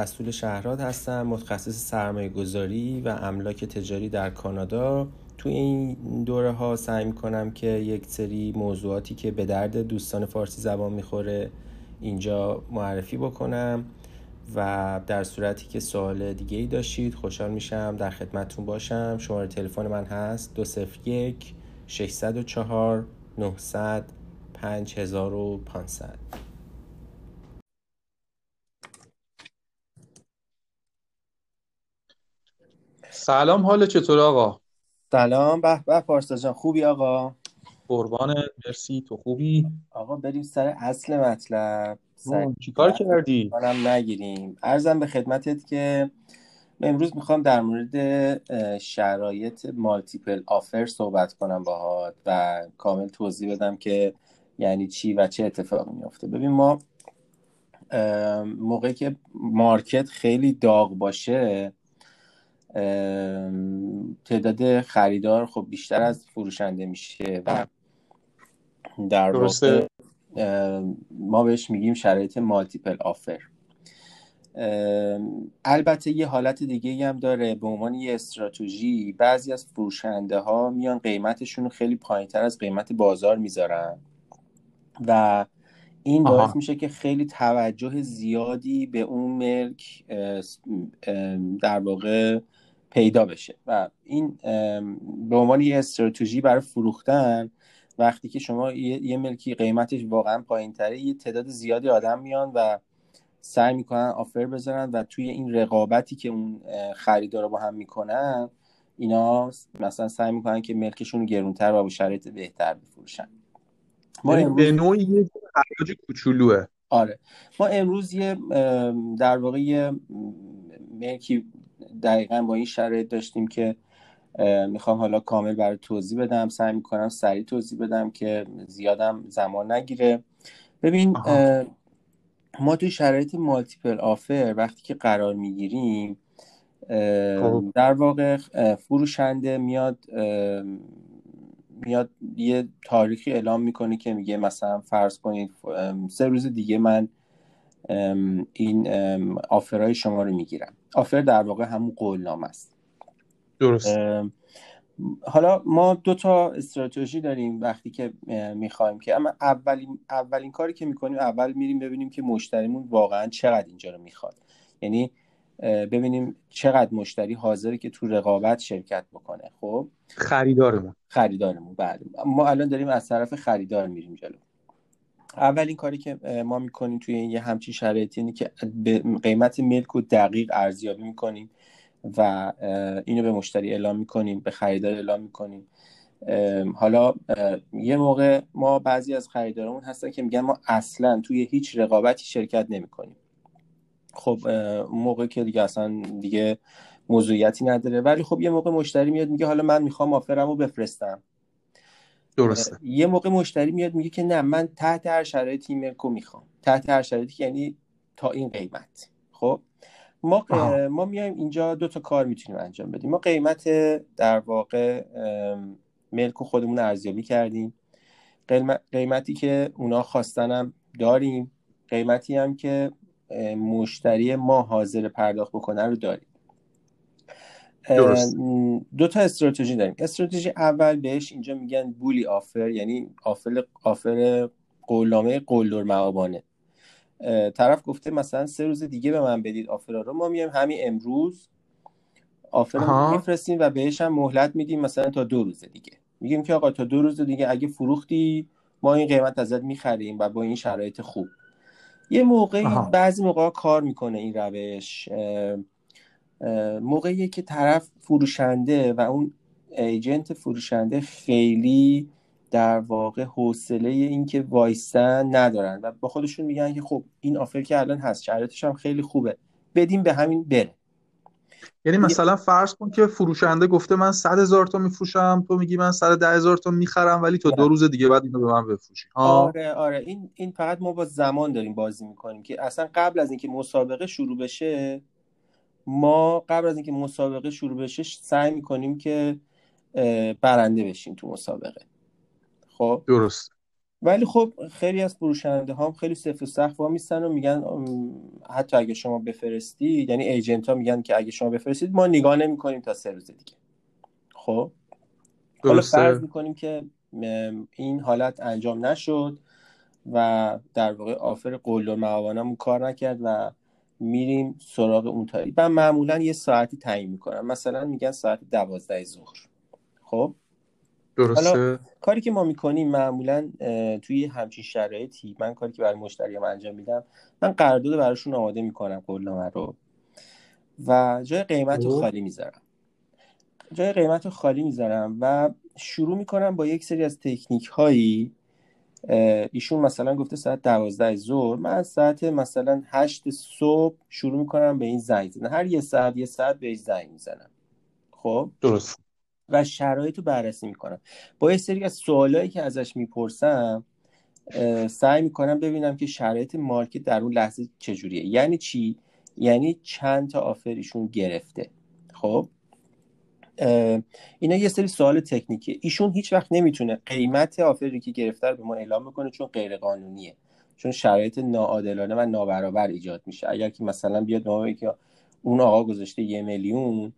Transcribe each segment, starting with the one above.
رسول شهراد هستم متخصص سرمایه گذاری و املاک تجاری در کانادا. تو این دوره ها سعی می‌کنم که یک سری موضوعاتی که به درد دوستان فارسی زبان می‌خوره اینجا معرفی بکنم و در صورتی که سوال دیگه ای داشتید خوشحال میشم در خدمتتون باشم. شماره تلفن من هست 201 604 900 5500 سلام حال چطور آقا؟ سلام به به پارسا جان. خوبی آقا؟ قربان مرسی. تو خوبی؟ آقا بریم سر اصل مطلب. چیکار کردی؟ منم نگیریم. ارزم به خدمتت که امروز می‌خوام در مورد شرایط مالتیپل آفر صحبت کنم باهات و کامل توضیح بدم که یعنی چی و چه اتفاقی میفته ببین ما موقعی که مارکت خیلی داغ باشه تعداد خریدار خب بیشتر از فروشنده میشه و در واقع ما بهش میگیم شرایط مالتیپل آفر البته یه حالت دیگه هم داره به عنوان یه استراتژی. بعضی از فروشنده ها میان قیمتشون رو خیلی پایین تر از قیمت بازار می‌ذارن و این باعث میشه که خیلی توجه زیادی به اون ملک در واقع پیدا بشه. و این به عنوان یه استراتژی برای فروختن وقتی که شما یه ملکی قیمتش واقعا پایین تره یه تعداد زیادی آدم میان و سعی می‌کنن آفر بزنن و توی این رقابتی که اون خریدارا با هم می‌کنن اینا مثلا سعی می‌کنن که ملکشون گرونتر و با شرایط بهتر بفروشن. ما امروز... به نوعی یه کوچولوه. آره. ما امروز یه در واقع یه ملکی دقیقا با این شرایط داشتیم که می‌خوام حالا کامل برای توضیح بدم. سعی می‌کنم سریع توضیح بدم که زیادم زمان نگیره. ببین ما توی شرایط مالتیپل آفر وقتی که قرار می‌گیریم در واقع فروشنده میاد میاد یه تاریخی اعلام می‌کنه که میگه مثلا فرض کنید سه روز دیگه من این آفرهای شما رو می‌گیرم. آفر در واقع همون قولنامه است. درست. حالا ما دو تا استراتژی داریم وقتی که می‌خوایم که اما اولین اولین کاری که می‌کنیم اول میریم ببینیم که مشتریمون واقعا چقدر اینجا رو می‌خواد. یعنی ببینیم چقدر مشتری حاضره که تو رقابت شرکت بکنه. خب؟ خریدارمون. خریدارمون بله. ما الان داریم از طرف خریدار میریم جلو. اولین کاری که ما می‌کنیم توی یه همچین شرایطی اینه که قیمت ملک رو دقیق ارزیابی می‌کنیم و اینو به مشتری اعلام می‌کنیم به خریدار اعلام می‌کنیم. حالا یه موقع ما بعضی از خریدارمون هستن که میگن ما اصلا توی هیچ رقابتی شرکت نمی‌کنیم. خب موقع که دیگه اصلا دیگه موضوعیتی نداره. ولی خب یه موقع مشتری میاد میگه حالا من می‌خوام آفرمو بفرستم. درسته. یه موقع مشتری میاد میگه که نه من تحت هر شرایطی ملکو می‌خوام. تحت هر شرایطی یعنی تا این قیمت. خب؟ ما ما میایم اینجا دو تا کار می‌تونیم انجام بدیم. ما قیمت در واقع ملک خودمون ارزیابی کردیم. قیمتی که اونا خواستنم داریم. قیمتی هم که مشتری ما حاضر پرداخت بکنه رو داریم. درست. دو تا استراتژی داریم. استراتژی اول بهش اینجا میگن بولی آفر یعنی آفر آفر قولنامه قلدر معابانه. طرف گفته مثلا سه روز دیگه به من بدید آفر رو ما میایم همین امروز آفر رو میفرستیم و بهش هم مهلت میدیم مثلا تا دو روز دیگه. میگیم که آقا تا دو روز دیگه اگه فروختی ما این قیمت ازت می‌خریم و با این شرایط خوب. یه موقعی بعضی موقع کار می‌کنه این روش. موقعی که طرف فروشنده و اون ایجنت فروشنده خیلی در واقع حوصله این که وایستن ندارن و با خودشون میگن که خب این آفر که الان هست شرایطش هم خیلی خوبه. بدیم به همین بره. یعنی مثلا فرض کن که فروشنده گفته من صد هزار تا میفروشم تو میگی من صد ده هزار تا می‌خرم ولی تا دو روز دیگه بعد اینو به من بفروشی. آره آره. این این فقط ما با زمان داریم بازی می‌کنیم که اصلا قبل از اینکه مسابقه شروع بشه ما قبل از اینکه مسابقه شروع بشه سعی می‌کنیم که برنده بشیم تو مسابقه. خب؟ درست. ولی خب خیلی از فروشنده هم خیلی صفر سخت میستن و میگن حتی اگه شما بفرستید یعنی ایجنت ها میگن که اگه شما بفرستید ما نگاه نمی کنیم تا سه روز دیگه. خب؟ حالا فرض می‌کنیم که این حالت انجام نشد و در واقع آفر قول و معاونمون کار نکرد و میریم سراغ اون تاریخ من معمولا یه ساعتی تعیین می‌کنم. مثلا میگن ساعت دوازده ظهر. خب؟ درسته. حالا کاری که ما می‌کنیم معمولا توی همچین شرایطی من کاری که برای مشتری انجام میدم من قرارداد براشون آماده می‌کنم قولنامه رو. و جای قیمت رو خب. خالی می‌ذارم. جای قیمت رو خالی می‌ذارم و شروع می‌کنم با یک سری از تکنیک هایی ایشون مثلا گفته ساعت دوازده ظهر. من ساعت مثلا هشت صبح شروع می‌کنم به این زنگ زدن. هر یه ساعت یه ساعت بهش زنگ می‌زنم. خب؟ درست. و شرایط رو بررسی می‌کنم. با یه سری از سوالایی که ازش می‌پرسم سعی می‌کنم ببینم که شرایط مارکت در اون لحظه چجوریه. یعنی چی؟ یعنی چند تا آفریشون گرفته. خب؟ اینا یه سری سوال تکنیکه ایشون هیچ وقت نمی‌تونه قیمت آفری که گرفته رو به ما اعلام بکنه چون غیر قانونیه چون شرایط ناعادلانه و نابرابر ایجاد میشه. اگر که مثلا بیاد ما که اون آقا گذاشته یه میلیون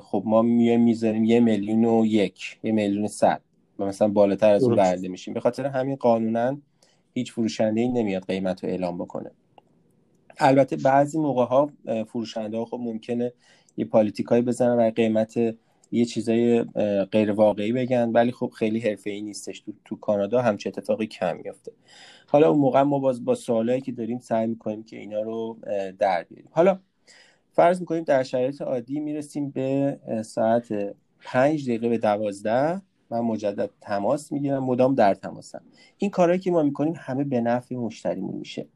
خب ما میایم می‌ذاریم یه میلیون و یک یه میلیون صد. و مثلا بالاتر از اون برده میشیم. به خاطر همین قانونا هیچ فروشنده ای نمیاد قیمت رو اعلام بکنه. البته بعضی موقع ها فروشنده ها خب ممکنه یه پالیتیکایی بزنن و قیمت یه چیزای غیر واقعی بگن. ولی خب خیلی حرفه ای نیستش. تو, تو کانادا همچه اتفاقی کم میفته حالا اون موقع ما باز با سوالایی که داریم سعی می‌کنیم که اینا رو در بیاریم. حالا فرض می‌کنیم در شرایط عادی می‌رسیم به ساعت پنج دقیقه به دوازده. من مجدد تماس می‌گیرم. مدام در تماسم. این کارهایی که ما می‌کنیم همه به نفع مشتریمون میشه.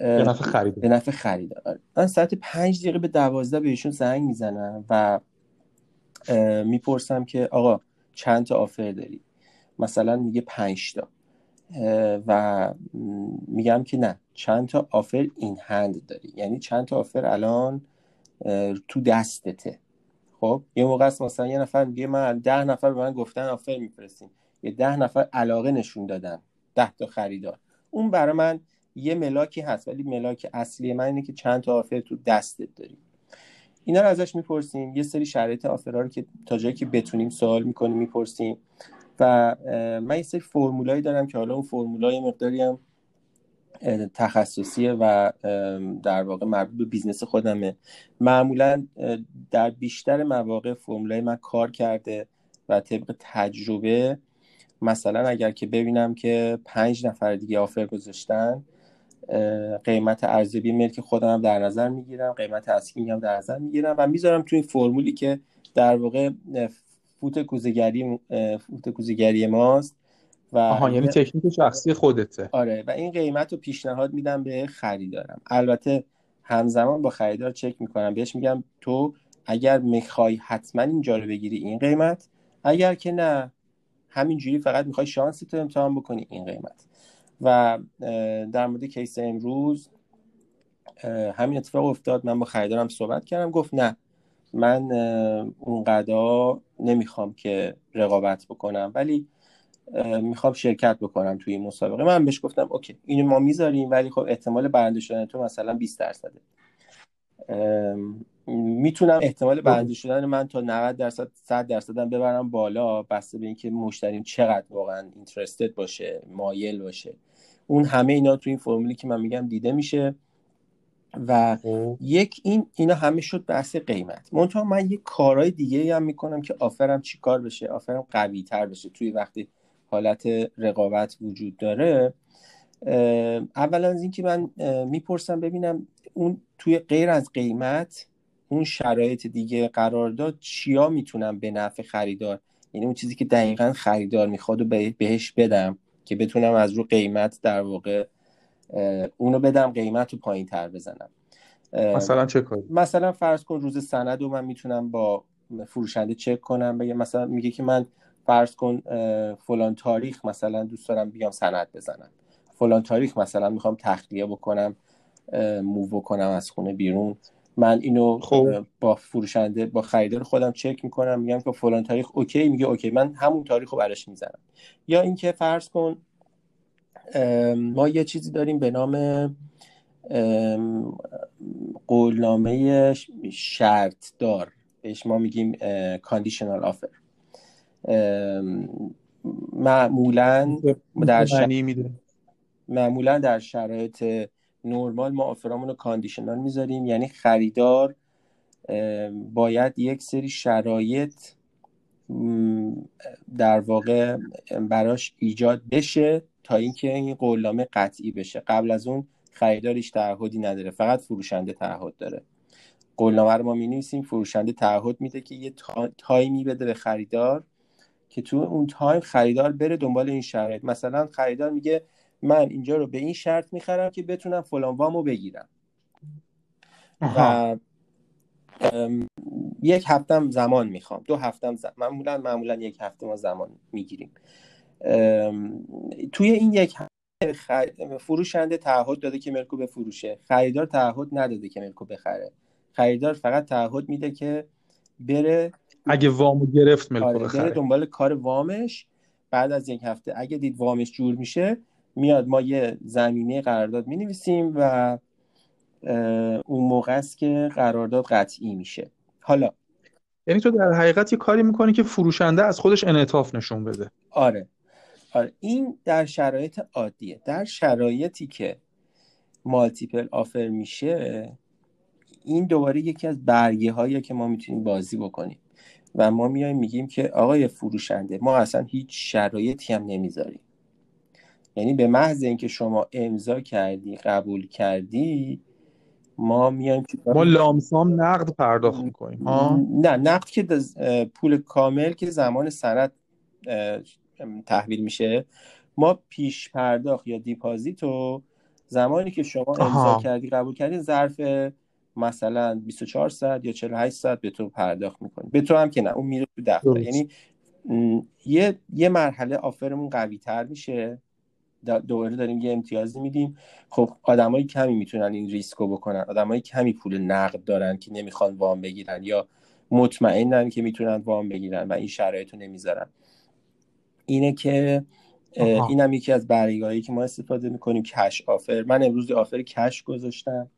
به نفع خریدار به نفع خریدار آره. من ساعت پنج دقیقه به دوازده بهشون زنگ می‌زنم و می‌پرسم که آقا چند تا آفر داری؟ مثلا میگه پنج تا. و میگم که نه چند تا آفر این هند داری؟ یعنی چند تا آفر الان تو دستته. خب؟ یه موقع است مثلا یه نفر میگه من ده نفر به من گفتن آفر میفرستیم یه ده نفر علاقه نشون دادن. ده تا خریدار. اون برای من یه ملاکی هست ولی ملاک اصلی من اینه که چند تا آفر تو دستت داری اینا رو ازش می‌پرسیم. یه سری شرایط آفرها رو که تا جایی که بتونیم سوال می‌کنیم می‌پرسیم. و من یه سری فرمولایی دارم که حالا اون فرمولای مقداری هم تخصصیه و در واقع مربوط به business خودمه. معمولا در بیشتر مواقع فرمولای من کار کرده و طبق تجربه مثلا اگر که ببینم که پنج نفر دیگه offer گذاشتن قیمت ارزیابی ملک خودم هم در نظر می‌گیرم قیمت asking هم در نظر می‌گیرم و می‌ذارم توی فرمولی که در واقع فوت کوزگری فوت کوزگری ماست و آها یعنی تکنیک شخصی خودته. آره و این قیمت رو پیشنهاد میدم به خریدارم. البته همزمان با خریدار چک می‌کنم. بهش میگم تو اگر می‌خوای حتما اینجا رو بگیری این قیمت اگر که نه همینجوری فقط می‌خوای شانس تو امتحان بکنی این قیمت. و در مورد کیس امروز همین اتفاق افتاد. من با خریدارم صحبت کردم. گفت نه من اون قدا نمی‌خوام که رقابت بکنم ولی می‌خوام شرکت بکنم توی این مسابقه. من بهش گفتم اوکی اینو ما می‌ذاریم ولی خب احتمال برنده شدن تو مثلا 20 درصده. می‌تونم احتمال برنده شدن من تا 90 درصد 100 درصد ببرم بالا بسته به اینکه مشتریم چقدر واقعا اینترستد باشه مایل باشه. اون همه اینا تو این فرمولی که من میگم دیده میشه. و خب. یک این اینا همه شد بحث قیمت. منتها من یک کارهای دیگه هم می‌کنم که آفرم چی کار بشه آفرم قوی تر بشه توی وقتی حالت رقابت وجود داره. اولا از اینکه من می‌پرسم ببینم اون توی غیر از قیمت اون شرایط دیگه قرار داد چیا می‌تونم به نفع خریدار یعنی اون چیزی که دقیقا خریدار می‌خواد و بهش بدم. که بتونم از رو قیمت در واقع اونو بدم قیمت رو پایین تر بزنم. مثلا چه کاری مثلا فرض کن روز سند رو من می‌تونم با فروشنده چک کنم بگه مثلا میگه که من فرض کن فلان تاریخ مثلا دوست دارم بیام سند بزنم. فلان تاریخ مثلا می‌خوام تخلیه بکنم move کنم از خونه بیرون. من اینو خب. با فروشنده با خریدار خودم چک می‌کنم میگم که فلان تاریخ okay؟ میگه okay. من همون تاریخ رو براش می‌زنم. یا اینکه فرض کن ما یه چیزی داریم به نام قولنامه شرط دار. بهش ما میگیم کاندیشنال آفر معمولا در معمولا در شرایط نرمال ما آفرامون رو کاندیشنال می‌ذاریم. یعنی خریدار باید یک سری شرایط در واقع براش ایجاد بشه تا اینکه این قولنامه قطعی بشه. قبل از اون خریدارش تعهدی نداره فقط فروشنده تعهد داره. قولنامه رو ما می فروشنده تعهد میده که یه تایمی بده به خریدار که تو اون تایم خریدار بره دنبال این شرایط. مثلا خریدار میگه من اینجا رو به این شرط می‌خرم که بتونم فلان وامو بگیرم. و یک هفتم زمان می‌خوام. دو هفتم زمان. معمولا معمولا یک هفته ما زمان می‌گیریم. توی این یک فروشنده تعهد داده که ملکو بفروشه. خریدار تعهد نداده که ملکو بخره. خریدار فقط تعهد میده که بره اگه وامو گرفت ملکو آره بخره. بره دنبال کار وامش. بعد از یک هفته اگه دید وامش جور میشه میاد ما یه زمینه قرارداد می نویسیم و اون موقع است که قرارداد قطعی میشه. حالا. یعنی تو در حقیقت یه کاری می‌کنی که فروشنده از خودش انعطاف نشون بده. آره. آره. این در شرایط عادیه. در شرایطی که مالتیپل آفر میشه این دوباره یکی از برگه هایی که ما می‌تونیم بازی بکنیم. و ما میایم میگیم که آقای فروشنده ما اصلا هیچ شرایطی هم نمی‌ذاریم. یعنی به محض اینکه شما امضا کردی قبول کردی ما میایم ما لامسام نقد پرداخت می‌کنیم نه نقد که پول کامل که زمان سند تحویل میشه ما پیش پرداخت یا دیپازیت رو زمانی که شما امضا کردی قبول کردی ظرف مثلا 24 ساعت یا 48 ساعت به تو پرداخت می‌کنی به تو هم که نه اون میره تو دفتر. یعنی یه یه مرحله آفرمون قوی تر میشه. دوباره داریم یه امتیازی میدیم. خب آدمای کمی می‌تونن این ریسکو بکنن. آدمای کمی پول نقد دارن که نمی‌خوان وام بگیرن یا مطمئنن که می‌تونن وام بگیرن و این شرایط رو نمی‌ذارن. اینه که این هم یکی از برگاهی که ما استفاده می‌کنیم کش آفر. من امروز آفر کش گذاشتم.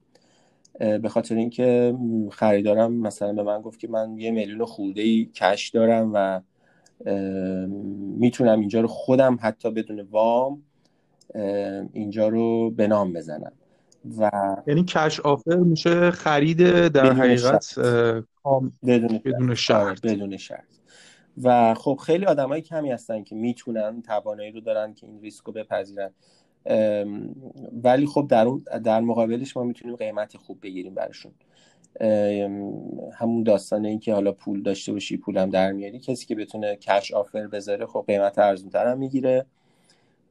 به خاطر اینکه خریدارم مثلا به من گفت که من یه میلیون خورده ای کش دارم و می‌تونم اینجا رو خودم حتی بدون وام اینجا رو به نام بزنم. و یعنی کش آفر میشه خرید در حقیقت بدون, بدون شرط. بدون شرط. و خب خیلی آدمای کمی هستن که می‌تونن توانایی رو دارن که این ریسک رو بپذیرن ولی خب در, در مقابلش ما می‌تونیم قیمت خوب بگیریم برشون همون داستانه این که حالا پول داشته باشی پولم در میاری کسی که بتونه کش آفر بذاره خب قیمت ارزونتر هم می‌گیره.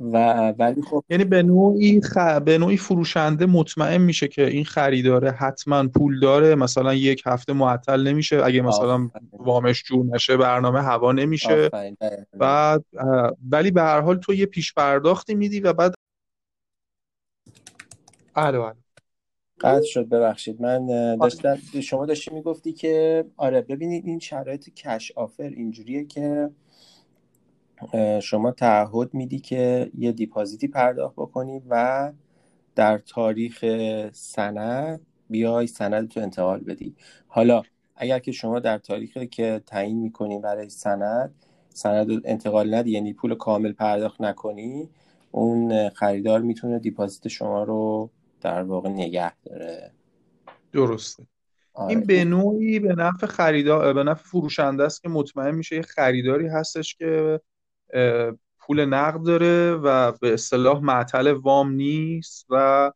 و ولی خب یعنی به نوعی خ... به نوعی فروشنده مطمئن میشه که این خریداره حتما پول داره مثلا یک هفته معطل نمیشه اگه مثلا وامش جور نشه برنامه هوا نمیشه. بعد ولی به هر حال تو یه پیش پرداختی میدی و بعد الو الو قطع شد ببخشید. من داشتم شما داشتی می‌گفتی که آره ببینید این شرایط کش آفر اینجوریه که شما تعهد میدی که یه دیپازیتی پرداخت بکنی و در تاریخ سند بیای سند تو انتقال بدی. حالا اگر که شما در تاریخی که تعیین می‌کنی برای سند سند انتقال ندی یعنی پول کامل پرداخت نکنی اون خریدار می‌تونه دیپازیت شما رو در واقع نگه داره. درسته. آره. این به نوعی به نفع خریدار به نفع فروشنده است که مطمئن میشه یه خریداری هستش که پول نقد داره و به اصطلاح معطل وام نیست و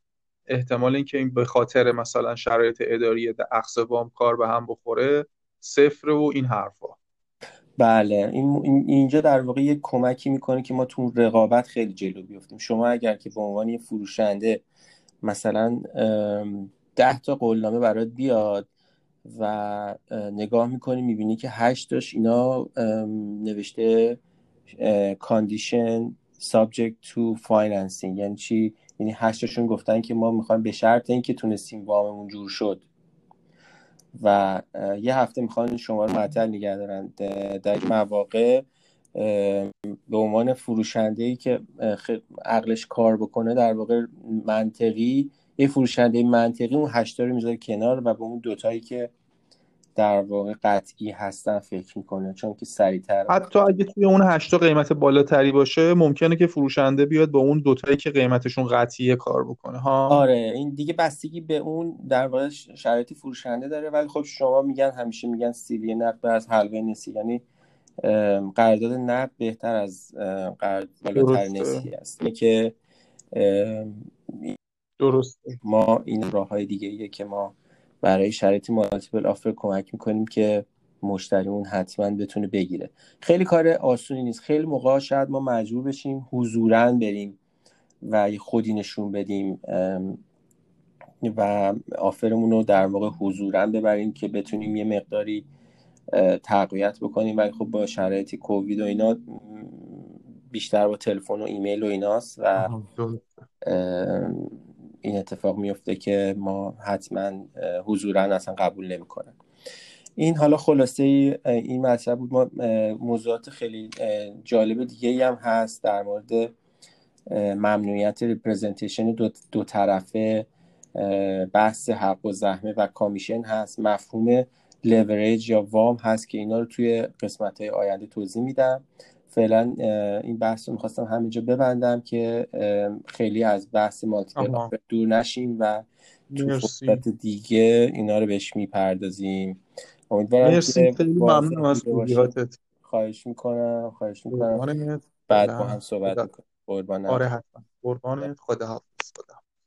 احتمال اینکه این به خاطر مثلا شرایط اداری اخذ وام کار به هم بخوره صفر و این حرفا. بله این اینجا در واقع یک کمکی می‌کنه که ما تو رقابت خیلی جلو بیفتیم شما اگر که به عنوان یه فروشنده مثلا ده تا قولنامه برات بیاد و نگاه می‌کنی می‌بینی که هشتاش اینا نوشته کاندیشن subject to financing. یعنی چی؟ یعنی هشتاشون گفتن که ما می‌خوایم به شرط اینکه تونستیم واممون جور شد. و یه هفته می‌خوان شما رو معطل نگه دارن. در مواقع به عنوان فروشنده ای که عقلش کار بکنه در واقع منطقی یه فروشنده منطقی اون هشتا رو می‌ذاره کنار و به اون دوتایی که در واقع قطعی هستن فکر می‌کنه چون که سریعتر حتی اگه توی اون هشتا قیمت بالاتری باشه ممکنه که فروشنده بیاد با اون دوتایی که قیمتشون قطعیه کار بکنه ها؟ آره این دیگه بستگی به اون در واقع شرایطی فروشنده داره ولی خب شما میگن همیشه میگن سیلی نقد از حلقه نسی یعنی قرارداد نقد بهتر از قرارداد بالاتر نسی است که درسته. ما این راه های دیگه که ما برای شرایط مالتیپل آفر کمک می‌کنیم که مشتریمون حتما بتونه بگیره. خیلی کار آسونی نیست. خیلی موقع شاید ما مجبور بشیم حضورا بریم و خودی نشون بدیم و آفرمون رو در واقع حضورا ببریم که بتونیم یه مقداری تقویت بکنیم. ولی خب با شرایط کووید و اینا بیشتر با تلفن و ایمیل و ایناست و این اتفاق میفته که ما حتما حضورا اصلا قبول نمی‌کنن. این حالا خلاصه این مطلب بود. ما موضوعات خیلی جالب دیگه هم هست در مورد ممنوعیت representation دو, دو طرفه بحث حق‌الزحمه و commission هست. مفهوم لوریج یا وام هست که اینا رو توی قسمت های آینده توضیح میدم. فعلا این بحث رو می‌خواستم همینجا ببندم که خیلی از بحث مالتیپل دور نشیم و تو فرصت دیگه اینا رو بهش می‌پردازیم. امیدوارم که ممنون از خواهش می‌کنم خواهش می‌کنم. بعد با هم صحبت می‌کنم قربان آره حتما. قربانت. خدا حافظ خدا